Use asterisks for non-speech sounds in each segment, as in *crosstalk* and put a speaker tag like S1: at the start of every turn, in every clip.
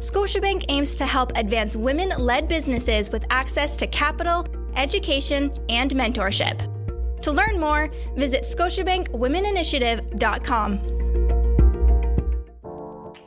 S1: Scotiabank aims to help advance women led businesses with access to capital, education, and mentorship. To learn more, visit ScotiabankWomenInitiative.com.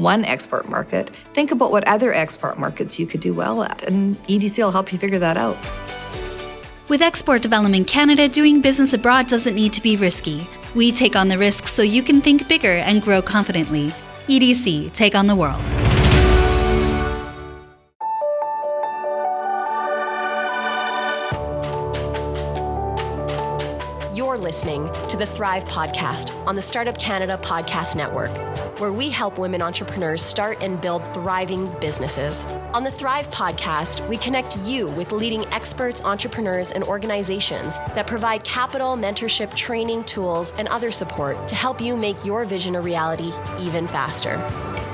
S2: one export market. Think about what other export markets you could do well at, and EDC will help you figure that out.
S3: With Export Development Canada, doing business abroad doesn't need to be risky. We take on the risks so you can think bigger and grow confidently. EDC, take on the world.
S4: Listening to the Thrive Podcast on the Startup Canada Podcast Network, where we help women entrepreneurs start and build thriving businesses. On the Thrive Podcast, we connect you with leading experts, entrepreneurs, and organizations that provide capital, mentorship, training, tools, and other support to help you make your vision a reality even faster.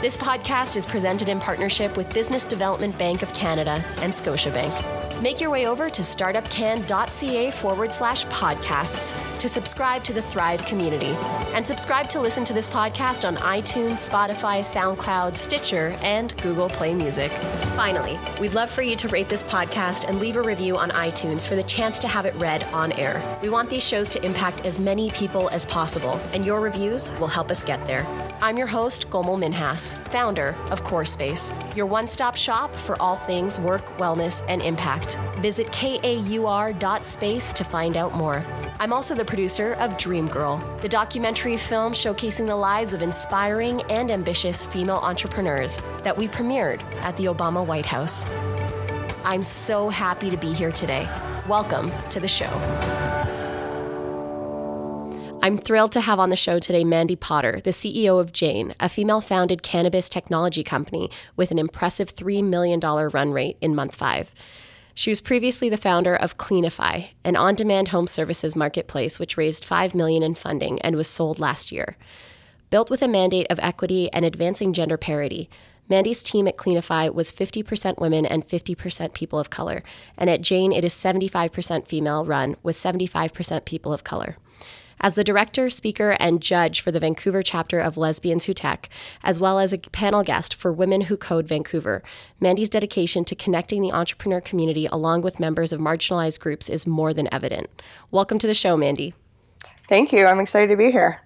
S4: This podcast is presented in partnership with Business Development Bank of Canada and Scotiabank. Make your way over to startupcan.ca forward slash podcasts to subscribe to the Thrive community. And subscribe to listen to this podcast on iTunes, Spotify, SoundCloud, Stitcher, and Google Play Music. Finally, we'd love for you to rate this podcast and leave a review on iTunes for the chance to have it read on air. We want these shows to impact as many people as possible, and your reviews will help us get there. I'm your host, Komal Minhas, founder of KAUR Space, your one stop shop for all things work, wellness, and impact. Visit kaur.space to find out more. I'm also the producer of Dream Girl, the documentary film showcasing the lives of inspiring and ambitious female entrepreneurs that we premiered at the Obama White House. I'm so happy to be here today. Welcome to the show. I'm thrilled to have on the show today Mandy Potter, the CEO of Jane, a female founded cannabis technology company with an impressive $3 million run rate in month five. She was previously the founder of Cleanify, an on-demand home services marketplace which raised 5 million in funding and was sold last year. Built with a mandate of equity and advancing gender parity, Mandy's team at Cleanify was 50% women and 50% people of color, and at Jane it is 75% female run with 75% people of color. As the director, speaker, and judge for the Vancouver chapter of Lesbians Who Tech, as well as a panel guest for Women Who Code Vancouver, Mandy's dedication to connecting the entrepreneur community along with members of marginalized groups is more than evident. Welcome to the show, Mandy.
S5: Thank you. I'm excited to be here.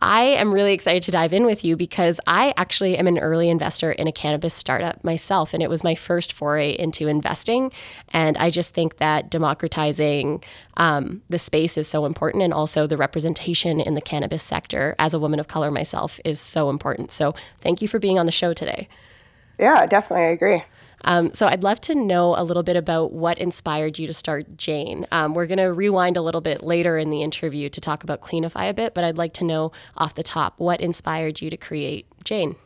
S4: I am really excited to dive in with you because I actually am an early investor in a cannabis startup myself, and it was my first foray into investing. And I just think that democratizing um, the space is so important, and also the representation in the cannabis sector as a woman of color myself is so important. So, thank you for being on the show today.
S5: Yeah, definitely. I agree.
S4: Um, so I'd love to know a little bit about what inspired you to start Jane. Um, we're going to rewind a little bit later in the interview to talk about Cleanify a bit, but I'd like to know off the top what inspired you to create Jane.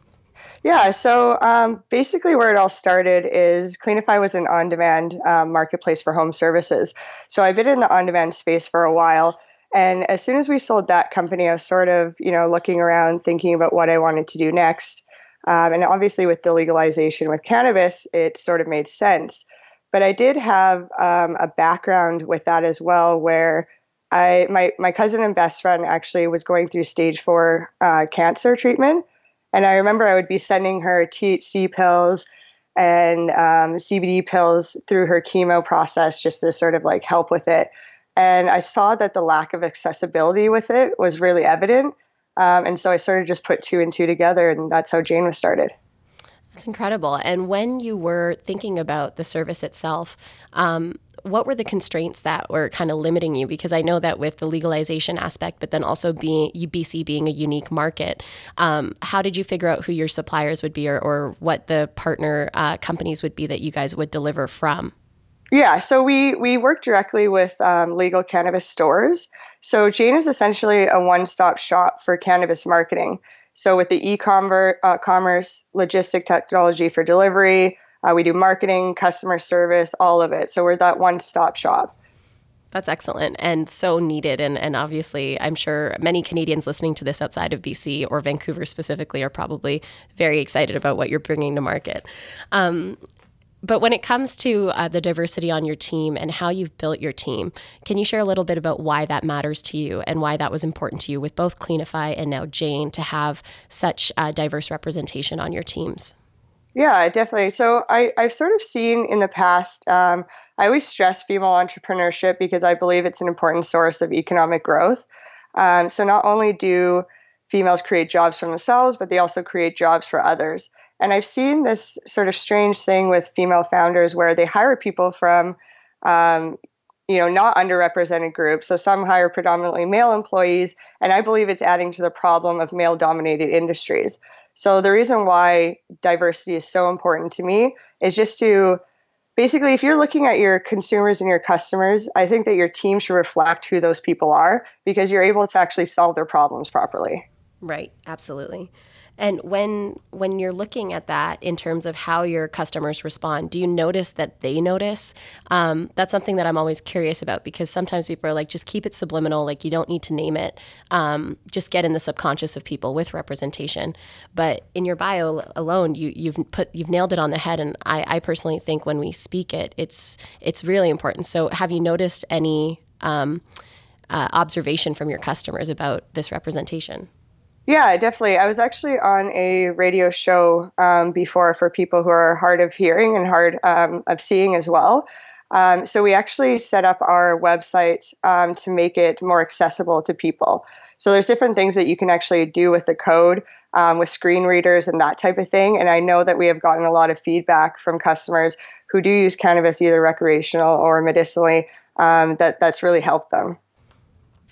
S5: Yeah, so um, basically, where it all started is Cleanify was an on demand um, marketplace for home services. So I've been in the on demand space for a while. And as soon as we sold that company, I was sort of, you know, looking around thinking about what I wanted to do next. Um, and obviously, with the legalization with cannabis, it sort of made sense. But I did have um, a background with that as well, where I my my cousin and best friend actually was going through stage four uh, cancer treatment, and I remember I would be sending her THC pills and um, CBD pills through her chemo process just to sort of like help with it. And I saw that the lack of accessibility with it was really evident. Um, and so I sort of just put two and two together, and that's how Jane was started.
S4: That's incredible. And when you were thinking about the service itself, um, what were the constraints that were kind of limiting you? Because I know that with the legalization aspect, but then also being BC being a unique market, um, how did you figure out who your suppliers would be or, or what the partner uh, companies would be that you guys would deliver from?
S5: Yeah, so we we work directly with um, legal cannabis stores. So Jane is essentially a one-stop shop for cannabis marketing. So with the e-commerce, uh, commerce, logistic technology for delivery, uh, we do marketing, customer service, all of it. So we're that one-stop shop.
S4: That's excellent and so needed. And, and obviously, I'm sure many Canadians listening to this outside of BC or Vancouver specifically are probably very excited about what you're bringing to market. Um, but when it comes to uh, the diversity on your team and how you've built your team, can you share a little bit about why that matters to you and why that was important to you with both Cleanify and now Jane to have such uh, diverse representation on your teams?
S5: Yeah, definitely. So I, I've sort of seen in the past, um, I always stress female entrepreneurship because I believe it's an important source of economic growth. Um, so not only do females create jobs for themselves, but they also create jobs for others. And I've seen this sort of strange thing with female founders where they hire people from, um, you know, not underrepresented groups. So some hire predominantly male employees, and I believe it's adding to the problem of male dominated industries. So the reason why diversity is so important to me is just to basically if you're looking at your consumers and your customers, I think that your team should reflect who those people are because you're able to actually solve their problems properly.
S4: Right, absolutely. And when when you're looking at that in terms of how your customers respond, do you notice that they notice? Um, that's something that I'm always curious about because sometimes people are like, just keep it subliminal, like you don't need to name it. Um, just get in the subconscious of people with representation. But in your bio alone, you you've put you've nailed it on the head. And I, I personally think when we speak it, it's it's really important. So have you noticed any um, uh, observation from your customers about this representation?
S5: Yeah, definitely. I was actually on a radio show um, before for people who are hard of hearing and hard um, of seeing as well. Um, so we actually set up our website um, to make it more accessible to people. So there's different things that you can actually do with the code, um, with screen readers and that type of thing. And I know that we have gotten a lot of feedback from customers who do use cannabis either recreational or medicinally um, that that's really helped them.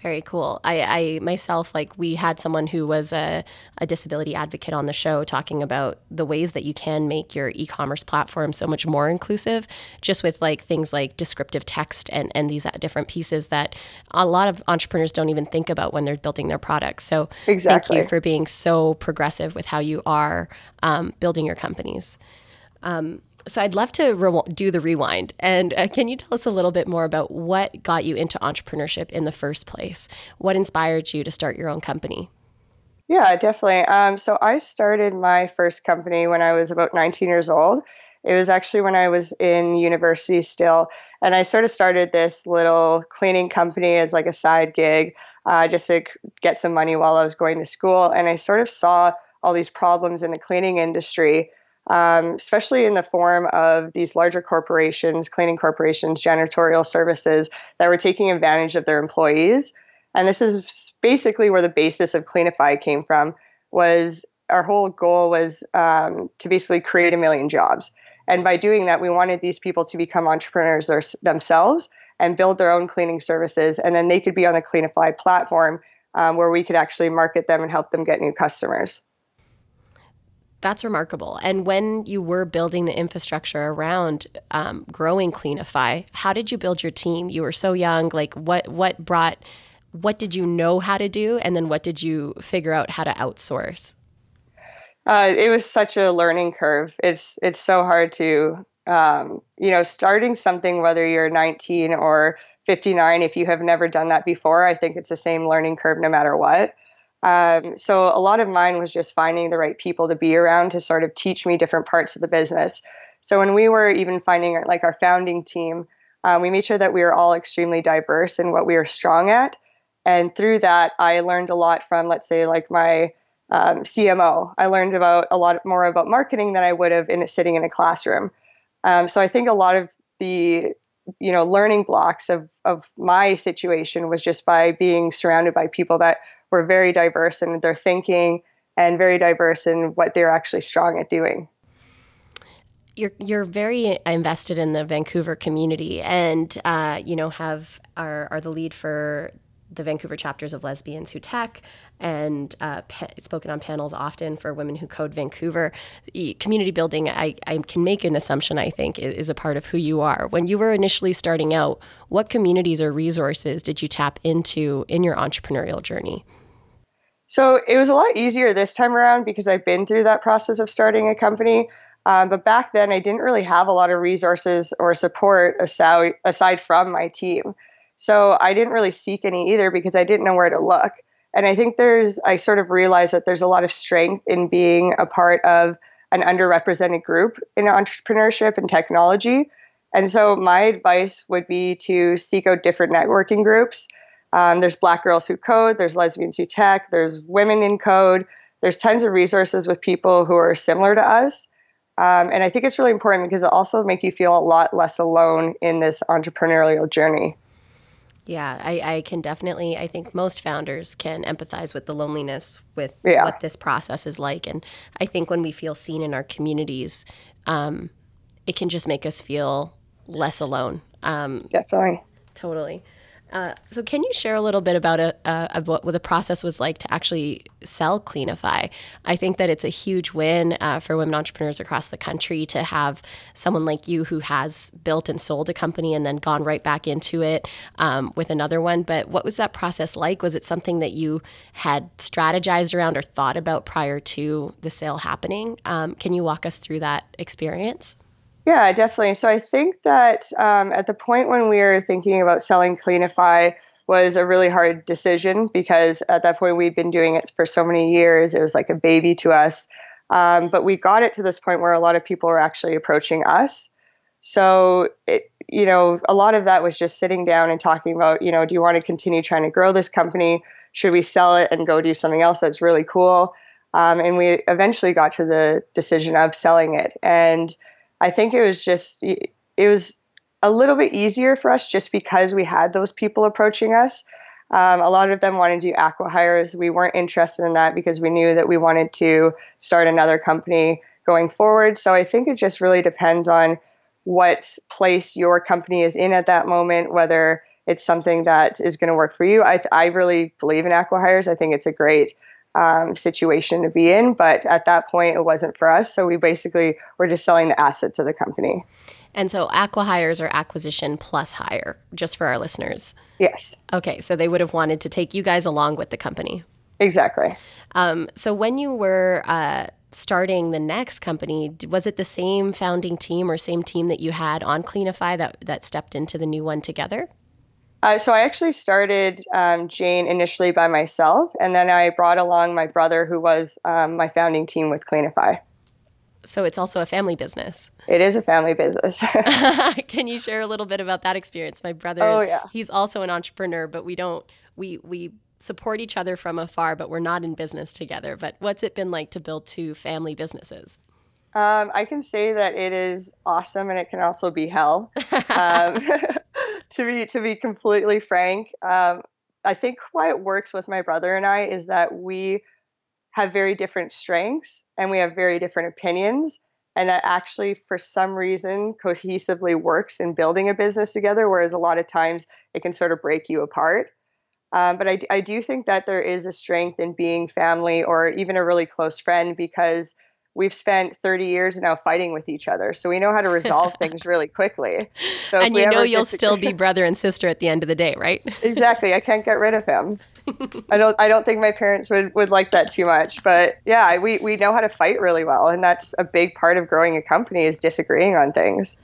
S4: Very cool. I, I myself, like, we had someone who was a, a disability advocate on the show talking about the ways that you can make your e commerce platform so much more inclusive, just with like things like descriptive text and, and these different pieces that a lot of entrepreneurs don't even think about when they're building their products. So,
S5: exactly.
S4: thank you for being so progressive with how you are um, building your companies. Um, so I'd love to re- do the rewind. And uh, can you tell us a little bit more about what got you into entrepreneurship in the first place? What inspired you to start your own company?
S5: Yeah, definitely. Um, so I started my first company when I was about 19 years old. It was actually when I was in university still. And I sort of started this little cleaning company as like a side gig, uh, just to get some money while I was going to school. And I sort of saw all these problems in the cleaning industry um, especially in the form of these larger corporations, cleaning corporations, janitorial services that were taking advantage of their employees. And this is basically where the basis of Cleanify came from. Was our whole goal was um, to basically create a million jobs, and by doing that, we wanted these people to become entrepreneurs themselves and build their own cleaning services, and then they could be on the Cleanify platform um, where we could actually market them and help them get new customers.
S4: That's remarkable. And when you were building the infrastructure around um, growing Cleanify, how did you build your team? You were so young. Like, what what brought? What did you know how to do, and then what did you figure out how to outsource?
S5: Uh, it was such a learning curve. It's it's so hard to um, you know starting something whether you're 19 or 59 if you have never done that before. I think it's the same learning curve no matter what. Um, so a lot of mine was just finding the right people to be around to sort of teach me different parts of the business. So when we were even finding like our founding team, um, we made sure that we were all extremely diverse in what we were strong at. And through that, I learned a lot from, let's say, like my um, CMO. I learned about a lot more about marketing than I would have in sitting in a classroom. Um, so I think a lot of the you know learning blocks of of my situation was just by being surrounded by people that were very diverse in their thinking and very diverse in what they're actually strong at doing.
S4: you're you're very invested in the Vancouver community, and uh, you know have are are the lead for the Vancouver chapters of Lesbians Who Tech, and uh, spoken on panels often for Women Who Code Vancouver. Community building, I, I can make an assumption, I think, is a part of who you are. When you were initially starting out, what communities or resources did you tap into in your entrepreneurial journey?
S5: So it was a lot easier this time around because I've been through that process of starting a company. Um, but back then, I didn't really have a lot of resources or support aside, aside from my team. So I didn't really seek any either because I didn't know where to look. And I think there's, I sort of realized that there's a lot of strength in being a part of an underrepresented group in entrepreneurship and technology. And so my advice would be to seek out different networking groups. Um, there's Black Girls Who Code, there's Lesbians Who Tech, there's Women in Code. There's tons of resources with people who are similar to us. Um, and I think it's really important because it also makes you feel a lot less alone in this entrepreneurial journey.
S4: Yeah, I, I can definitely, I think most founders can empathize with the loneliness with
S5: yeah.
S4: what this process is like. And I think when we feel seen in our communities, um, it can just make us feel less alone. Um,
S5: Definitely.
S4: Totally. Uh, so, can you share a little bit about, a, uh, about what the process was like to actually sell Cleanify? I think that it's a huge win uh, for women entrepreneurs across the country to have someone like you who has built and sold a company and then gone right back into it um, with another one. But what was that process like? Was it something that you had strategized around or thought about prior to the sale happening? Um, can you walk us through that experience?
S5: Yeah, definitely. So I think that um, at the point when we were thinking about selling Cleanify was a really hard decision because at that point we'd been doing it for so many years. It was like a baby to us. Um, but we got it to this point where a lot of people were actually approaching us. So, it, you know, a lot of that was just sitting down and talking about, you know, do you want to continue trying to grow this company? Should we sell it and go do something else that's really cool? Um, and we eventually got to the decision of selling it. And I think it was just it was a little bit easier for us just because we had those people approaching us. Um, a lot of them wanted to do acqui-hires. We weren't interested in that because we knew that we wanted to start another company going forward. So I think it just really depends on what place your company is in at that moment, whether it's something that is going to work for you. I, I really believe in acqui-hires. I think it's a great um, situation to be in. But at that point, it wasn't for us. So we basically were just selling the assets of the company.
S4: And so acqui-hires are acquisition plus hire, just for our listeners.
S5: Yes.
S4: Okay, so they would have wanted to take you guys along with the company.
S5: Exactly.
S4: Um, so when you were uh, starting the next company, was it the same founding team or same team that you had on Cleanify that that stepped into the new one together?
S5: Uh, so I actually started um, Jane initially by myself, and then I brought along my brother, who was um, my founding team with Cleanify.
S4: So it's also a family business.
S5: It is a family business. *laughs* *laughs*
S4: Can you share a little bit about that experience? My brother,
S5: oh,
S4: is,
S5: yeah.
S4: he's also an entrepreneur, but we don't we we support each other from afar, but we're not in business together. But what's it been like to build two family businesses?
S5: Um, I can say that it is awesome, and it can also be hell. *laughs* um, *laughs* *laughs* to be to be completely frank, um, I think why it works with my brother and I is that we have very different strengths and we have very different opinions, and that actually, for some reason, cohesively works in building a business together. Whereas a lot of times it can sort of break you apart. Um, but I, I do think that there is a strength in being family or even a really close friend because we've spent 30 years now fighting with each other so we know how to resolve *laughs* things really quickly. So
S4: and you know you'll still be *laughs* brother and sister at the end of the day right?
S5: Exactly i can't get rid of him. *laughs* I don't i don't think my parents would, would like that too much but yeah we, we know how to fight really well and that's a big part of growing a company is disagreeing on things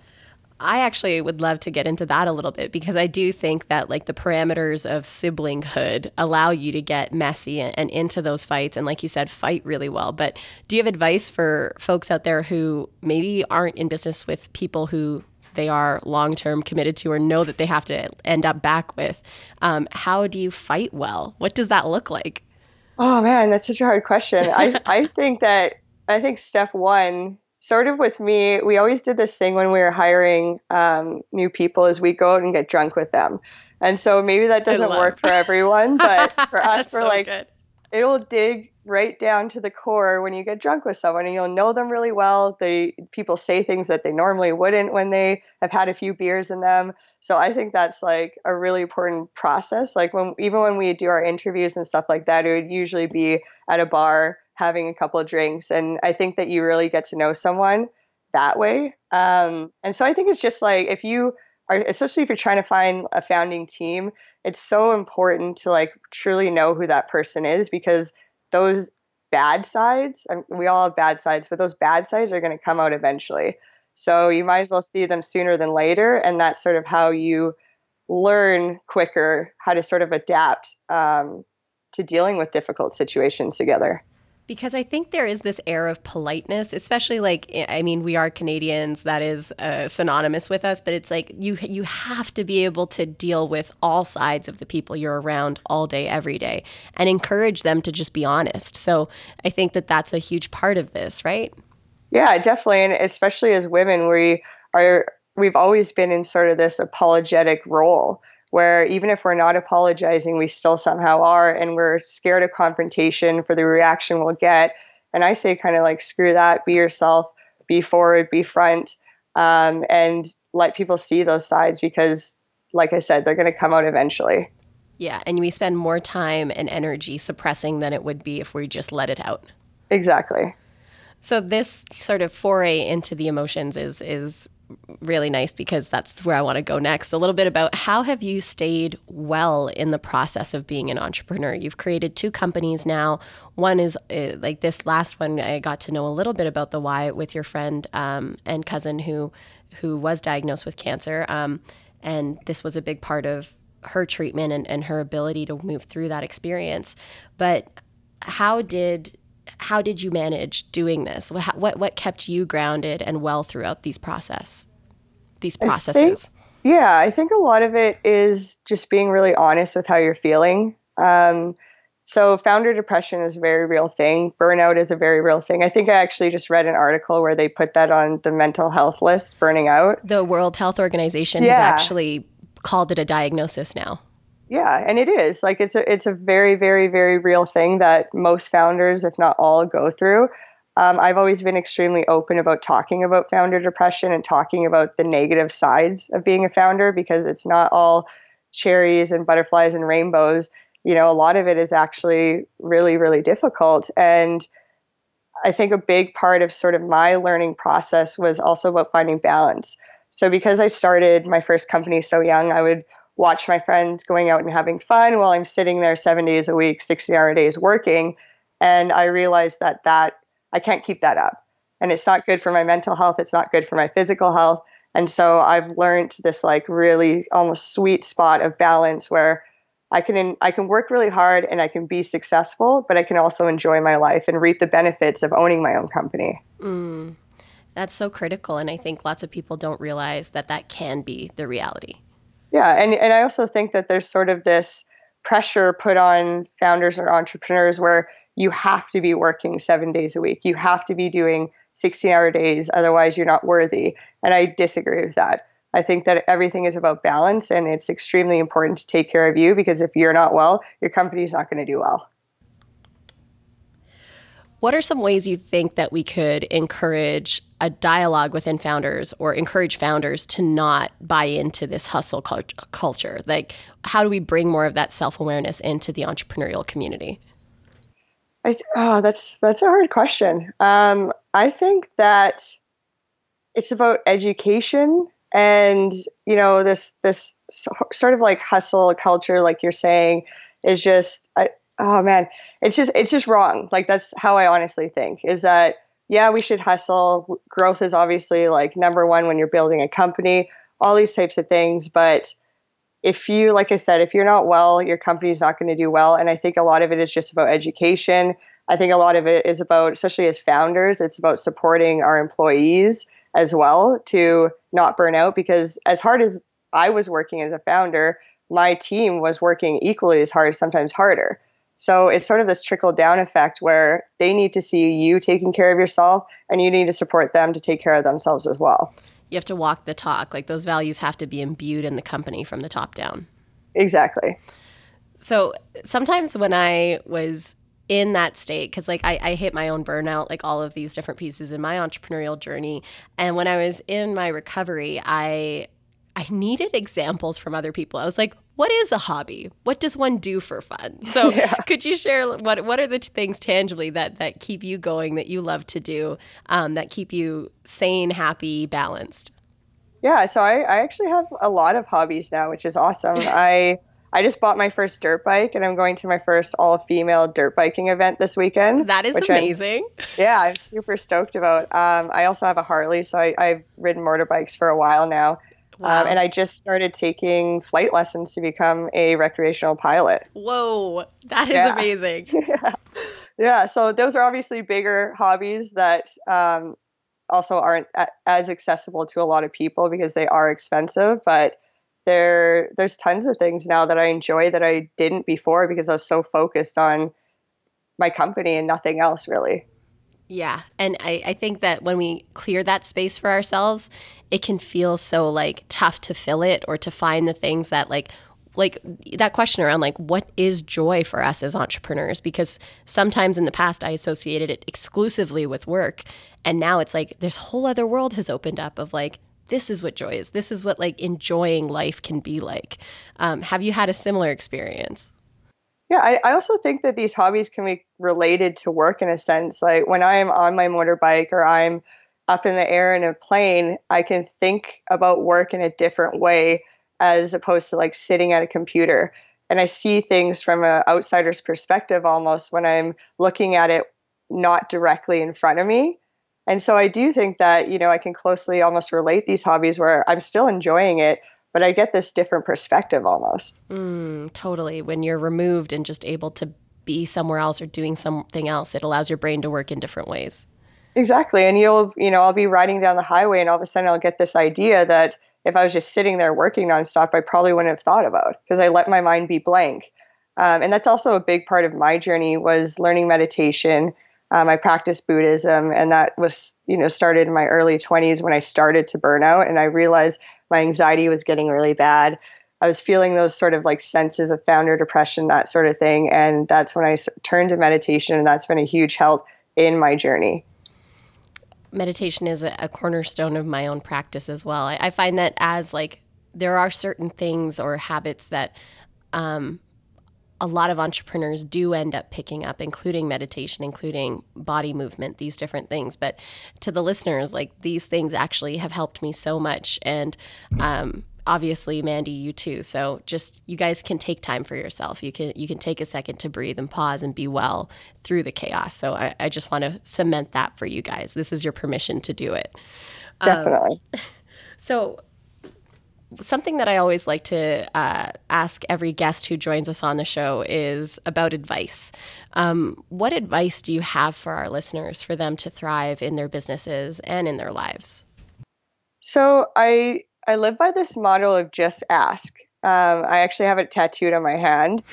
S4: I actually would love to get into that a little bit because I do think that like the parameters of siblinghood allow you to get messy and, and, into those fights and like you said fight really well. But do you have advice for folks out there who maybe aren't in business with people who they are long term committed to or know that they have to end up back with? Um, how do you fight well? What does that look like?
S5: Oh man, that's such a hard question. I, *laughs* I think that I think step one sort of with me, we always did this thing when we were hiring um, new people is we go out and get drunk with them. And so maybe that doesn't work for *laughs* everyone, but for *laughs* us, we're so like, good. it'll dig right down to the core when you get drunk with someone and you'll know them really well. They people say things that they normally wouldn't when they have had a few beers in them. So I think that's like a really important process. Like when even when we do our interviews and stuff like that, it would usually be at a bar having a couple of drinks. And I think that you really get to know someone that way. Um, and so I think it's just like if you are, especially if you're trying to find a founding team, it's so important to like truly know who that person is because those bad sides, I mean, we all have bad sides, but those bad sides are going to come out eventually. So you might as well see them sooner than later. And that's sort of how you learn quicker how to sort of adapt um, to dealing with difficult situations together
S4: because I think there is this air of politeness, especially like I mean we are Canadians that is uh, synonymous with us, but it's like you you have to be able to deal with all sides of the people you're around all day every day and encourage them to just be honest. So I think that that's a huge part of this, right?
S5: Yeah, definitely, and especially as women, we are we've always been in sort of this apologetic role where even if we're not apologizing, we still somehow are, and we're scared of confrontation for the reaction we'll get. And I say, kind of like, screw that, be yourself, be forward, be front, um, and let people see those sides because, like I said, they're going to come out eventually.
S4: Yeah, and we spend more time and energy suppressing than it would be if we just let it out.
S5: Exactly.
S4: So this sort of foray into the emotions is is really nice because that's where I want to go next. A little bit about how have you stayed well in the process of being an entrepreneur? You've created two companies now. One is uh, like this last one. I got to know a little bit about the why with your friend um, and cousin who who was diagnosed with cancer, um, and this was a big part of her treatment and, and her ability to move through that experience. But how did how did you manage doing this? What what kept you grounded and well throughout these process these processes?
S5: I think, yeah, I think a lot of it is just being really honest with how you're feeling. Um, so founder depression is a very real thing. Burnout is a very real thing. I think I actually just read an article where they put that on the mental health list, burning out.
S4: The World Health Organization yeah. has actually called it a diagnosis now.
S5: Yeah, and it is like it's a it's a very very very real thing that most founders, if not all, go through. Um, I've always been extremely open about talking about founder depression and talking about the negative sides of being a founder because it's not all cherries and butterflies and rainbows. You know, a lot of it is actually really really difficult and. I think a big part of sort of my learning process was also about finding balance. So because I started my first company so young, I would watch my friends going out and having fun while I'm sitting there seven days a week, 60 hour days working. And I realized that that I can't keep that up. And it's not good for my mental health. It's not good for my physical health. And so I've learned this like really almost sweet spot of balance where I can I can work really hard and I can be successful, but I can also enjoy my life and reap the benefits of owning my own company.
S4: Mm, that's so critical, and I think lots of people don't realize that that can be the reality.
S5: Yeah, and and I also think that there's sort of this pressure put on founders or entrepreneurs where you have to be working 7 days a week. You have to be doing 16-hour days otherwise you're not worthy. And I disagree with that. I think that everything is about balance and it's extremely important to take care of you because if you're not well, your company's not going to do well.
S4: What are some ways you think that we could encourage a dialogue within founders or encourage founders to not buy into this hustle culture? Like, how do we bring more of that self awareness into the entrepreneurial community?
S5: I, oh, that's that's a hard question. Um, I think that it's about education and you know this this sort of like hustle culture, like you're saying, is just oh man, it's just it's just wrong. Like that's how I honestly think is that yeah, we should hustle. Growth is obviously like number one when you're building a company, all these types of things. But if you, like I said, if you're not well, your company's not going to do well. And I think a lot of it is just about education. I think a lot of it is about, especially as founders, it's about supporting our employees as well to not burn out. Because as hard as I was working as a founder, my team was working equally as hard, sometimes harder. So it's sort of this trickle down effect where they need to see you taking care of yourself and you need to support them to take care of themselves as well.
S4: You have to walk the talk. Like those values have to be imbued in the company from the top down.
S5: Exactly.
S4: So sometimes when I was in that state because like I, I hit my own burnout like all of these different pieces in my entrepreneurial journey and when i was in my recovery i i needed examples from other people i was like what is a hobby what does one do for fun so *laughs* yeah. could you share what what are the things tangibly that that keep you going that you love to do um, that keep you sane happy balanced
S5: yeah so I, I actually have a lot of hobbies now which is awesome *laughs* i I just bought my first dirt bike and I'm going to my first all female dirt biking event this weekend.
S4: That is amazing.
S5: I'm, *laughs* yeah, I'm super stoked about. Um, I also have a Harley, so I, have ridden motorbikes for a while now. Wow. Um, and I just started taking flight lessons to become a recreational pilot.
S4: Whoa, that is yeah. amazing.
S5: yeah. *laughs* yeah, so those are obviously bigger hobbies that um, also aren't a- as accessible to a lot of people because they are expensive. But there there's tons of things now that I enjoy that I didn't before because I was so focused on my company and nothing else really.
S4: Yeah. And I, I think that when we clear that space for ourselves, it can feel so like tough to fill it or to find the things that like like that question around like what is joy for us as entrepreneurs because sometimes in the past I associated it exclusively with work and now it's like this whole other world has opened up of like this is what joy is. This is what like enjoying life can be like. Um, have you had a similar experience?
S5: Yeah, I, I also think that these hobbies can be related to work in a sense. Like when I'm on my motorbike or I'm up in the air in a plane, I can think about work in a different way as opposed to like sitting at a computer. And I see things from an outsider's perspective almost when I'm looking at it not directly in front of me. And so I do think that, you know, I can closely almost relate these hobbies where I'm still enjoying it, but I get this different perspective almost.
S4: Mm, totally. When you're removed and just able to be somewhere else or doing something else, it allows your brain to work in different ways.
S5: Exactly. And you'll, you know, I'll be riding down the highway and all of a sudden I'll get this idea that if I was just sitting there working nonstop, I probably wouldn't have thought about because I let my mind be blank. Um, and that's also a big part of my journey was learning meditation um, I practiced Buddhism, and that was, you know, started in my early 20s when I started to burn out, and I realized my anxiety was getting really bad. I was feeling those sort of like senses of founder depression, that sort of thing, and that's when I turned to meditation, and that's been a huge help in my journey.
S4: Meditation is a, cornerstone of my own practice as well. I, I, find that as like there are certain things or habits that um, a lot of entrepreneurs do end up picking up, including meditation, including body movement, these different things. But to the listeners, like these things actually have helped me so much. And um, obviously, Mandy, you too. So just you guys can take time for yourself. You can you can take a second to breathe and pause and be well through the chaos. So I, I just want to cement that for you guys. This is your permission to do it.
S5: Definitely. Um, *laughs*
S4: so something that I always like to uh, ask every guest who joins us on the show is about advice. Um, what advice do you have for our listeners for them to thrive in their businesses and in their lives?
S5: So I I live by this model of just ask. Um, I actually have it tattooed on my hand.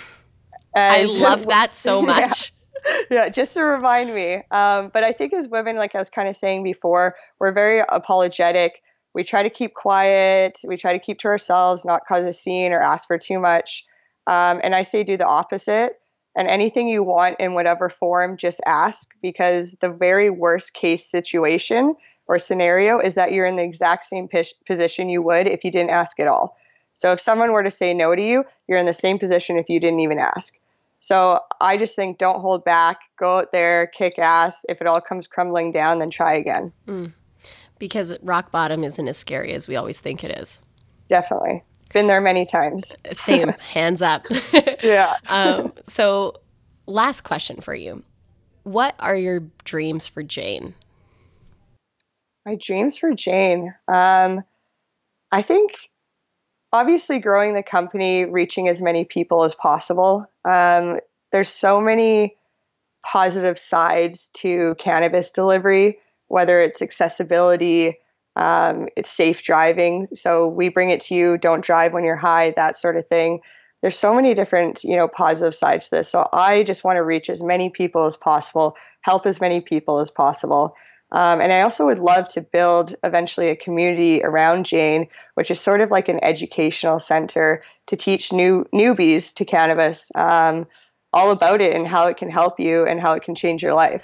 S4: And I *laughs* love that so much.
S5: Yeah, yeah just to remind me. Um, but I think as women, like I was kind of saying before, we're very apologetic we try to keep quiet. We try to keep to ourselves, not cause a scene or ask for too much. Um, and I say do the opposite. And anything you want in whatever form, just ask because the very worst case situation or scenario is that you're in the exact same p- position you would if you didn't ask at all. So if someone were to say no to you, you're in the same position if you didn't even ask. So I just think don't hold back, go out there, kick ass. If it all comes crumbling down, then try again.
S4: Mm because rock bottom isn't as scary as we always think it is.
S5: Definitely. Been there many times. *laughs*
S4: Same. Hands up. *laughs*
S5: yeah. *laughs*
S4: um, so, last question for you What are your dreams for Jane?
S5: My dreams for Jane. Um, I think obviously growing the company, reaching as many people as possible. Um, there's so many positive sides to cannabis delivery whether it's accessibility, um, it's safe driving. So we bring it to you. Don't drive when you're high, that sort of thing. There's so many different, you know, positive sides to this. So I just want to reach as many people as possible, help as many people as possible. Um, and I also would love to build eventually a community around Jane, which is sort of like an educational center to teach new newbies to cannabis. Um, all about it and how it can help you and how it can change your life.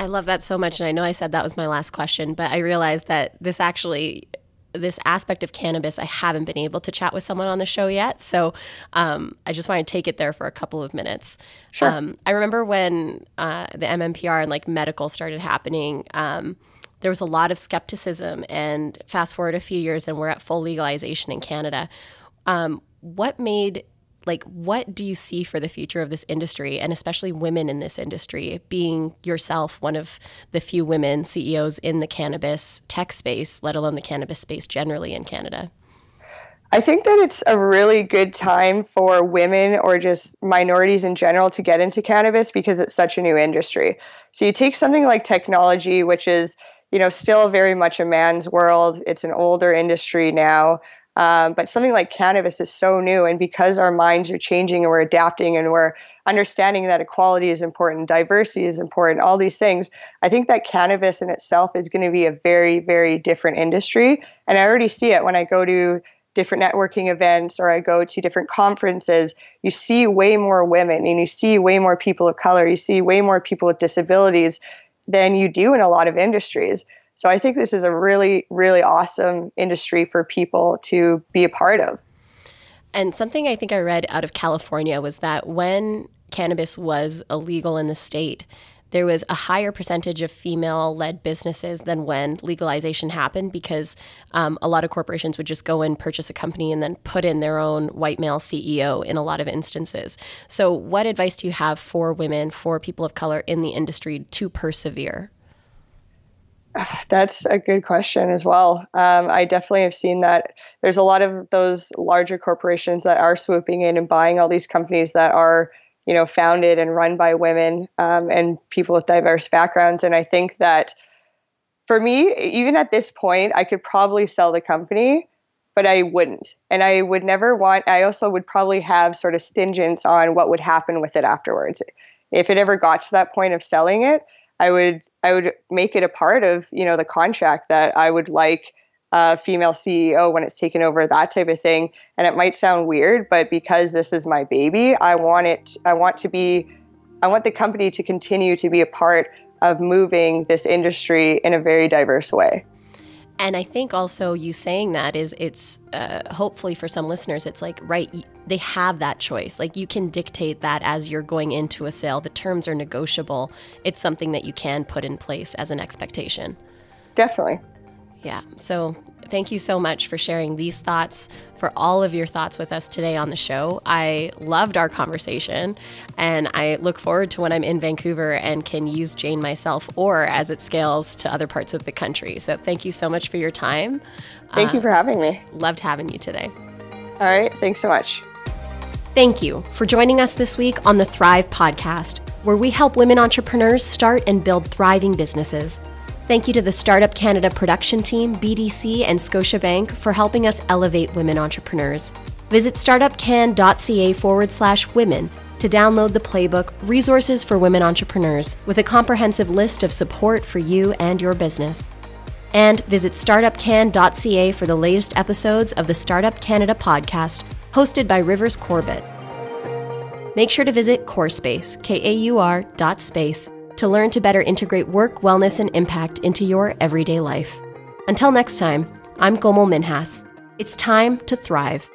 S4: I love that so much. And I know I said that was my last question, but I realized that this actually this aspect of cannabis, I haven't been able to chat with someone on the show yet. So um, I just want to take it there for a couple of minutes.
S5: Sure.
S4: Um, I remember when uh, the MMPR and like medical started happening, um, there was a lot of skepticism. And fast forward a few years, and we're at full legalization in Canada. Um, what made like what do you see for the future of this industry and especially women in this industry being yourself one of the few women CEOs in the cannabis tech space let alone the cannabis space generally in Canada
S5: I think that it's a really good time for women or just minorities in general to get into cannabis because it's such a new industry. So you take something like technology which is, you know, still very much a man's world. It's an older industry now. Um, but something like cannabis is so new, and because our minds are changing and we're adapting and we're understanding that equality is important, diversity is important, all these things, I think that cannabis in itself is going to be a very, very different industry. And I already see it when I go to different networking events or I go to different conferences, you see way more women and you see way more people of color, you see way more people with disabilities than you do in a lot of industries. So I think this is a really, really awesome industry for people to be a part of.
S4: And something I think I read out of California was that when cannabis was illegal in the state, there was a higher percentage of female led businesses than when legalization happened because um, a lot of corporations would just go and purchase a company and then put in their own white male CEO in a lot of instances. So, what advice do you have for women, for people of color in the industry to persevere? *sighs*
S5: That's a good question as well. Um, I definitely have seen that there's a lot of those larger corporations that are swooping in and buying all these companies that are, you know, founded and run by women um, and people with diverse backgrounds. And I think that for me, even at this point, I could probably sell the company, but I wouldn't. And I would never want, I also would probably have sort of stingence on what would happen with it afterwards. If it ever got to that point of selling it, I would I would make it a part of you know the contract that I would like a female CEO when it's taken over that type of thing. And it might sound weird, but because this is my baby, I want it. I want to be. I want the company to continue to be a part of moving this industry in a very diverse way.
S4: And I think also you saying that is it's uh, hopefully for some listeners, it's like, right, they have that choice. Like you can dictate that as you're going into a sale. The terms are negotiable. It's something that you can put in place as an expectation.
S5: Definitely.
S4: Yeah. So thank you so much for sharing these thoughts, for all of your thoughts with us today on the show. I loved our conversation, and I look forward to when I'm in Vancouver and can use Jane myself or as it scales to other parts of the country. So thank you so much for your time.
S5: Thank uh, you for having me.
S4: Loved having you today.
S5: All right. Thanks so much.
S4: Thank you for joining us this week on the Thrive Podcast, where we help women entrepreneurs start and build thriving businesses. Thank you to the Startup Canada production team, BDC, and Scotiabank for helping us elevate women entrepreneurs. Visit startupcan.ca forward slash women to download the playbook Resources for Women Entrepreneurs with a comprehensive list of support for you and your business. And visit startupcan.ca for the latest episodes of the Startup Canada podcast hosted by Rivers Corbett. Make sure to visit KAUR Space, K A U R dot space to learn to better integrate work, wellness, and impact into your everyday life. Until next time, I'm Komal Minhas. It's time to thrive.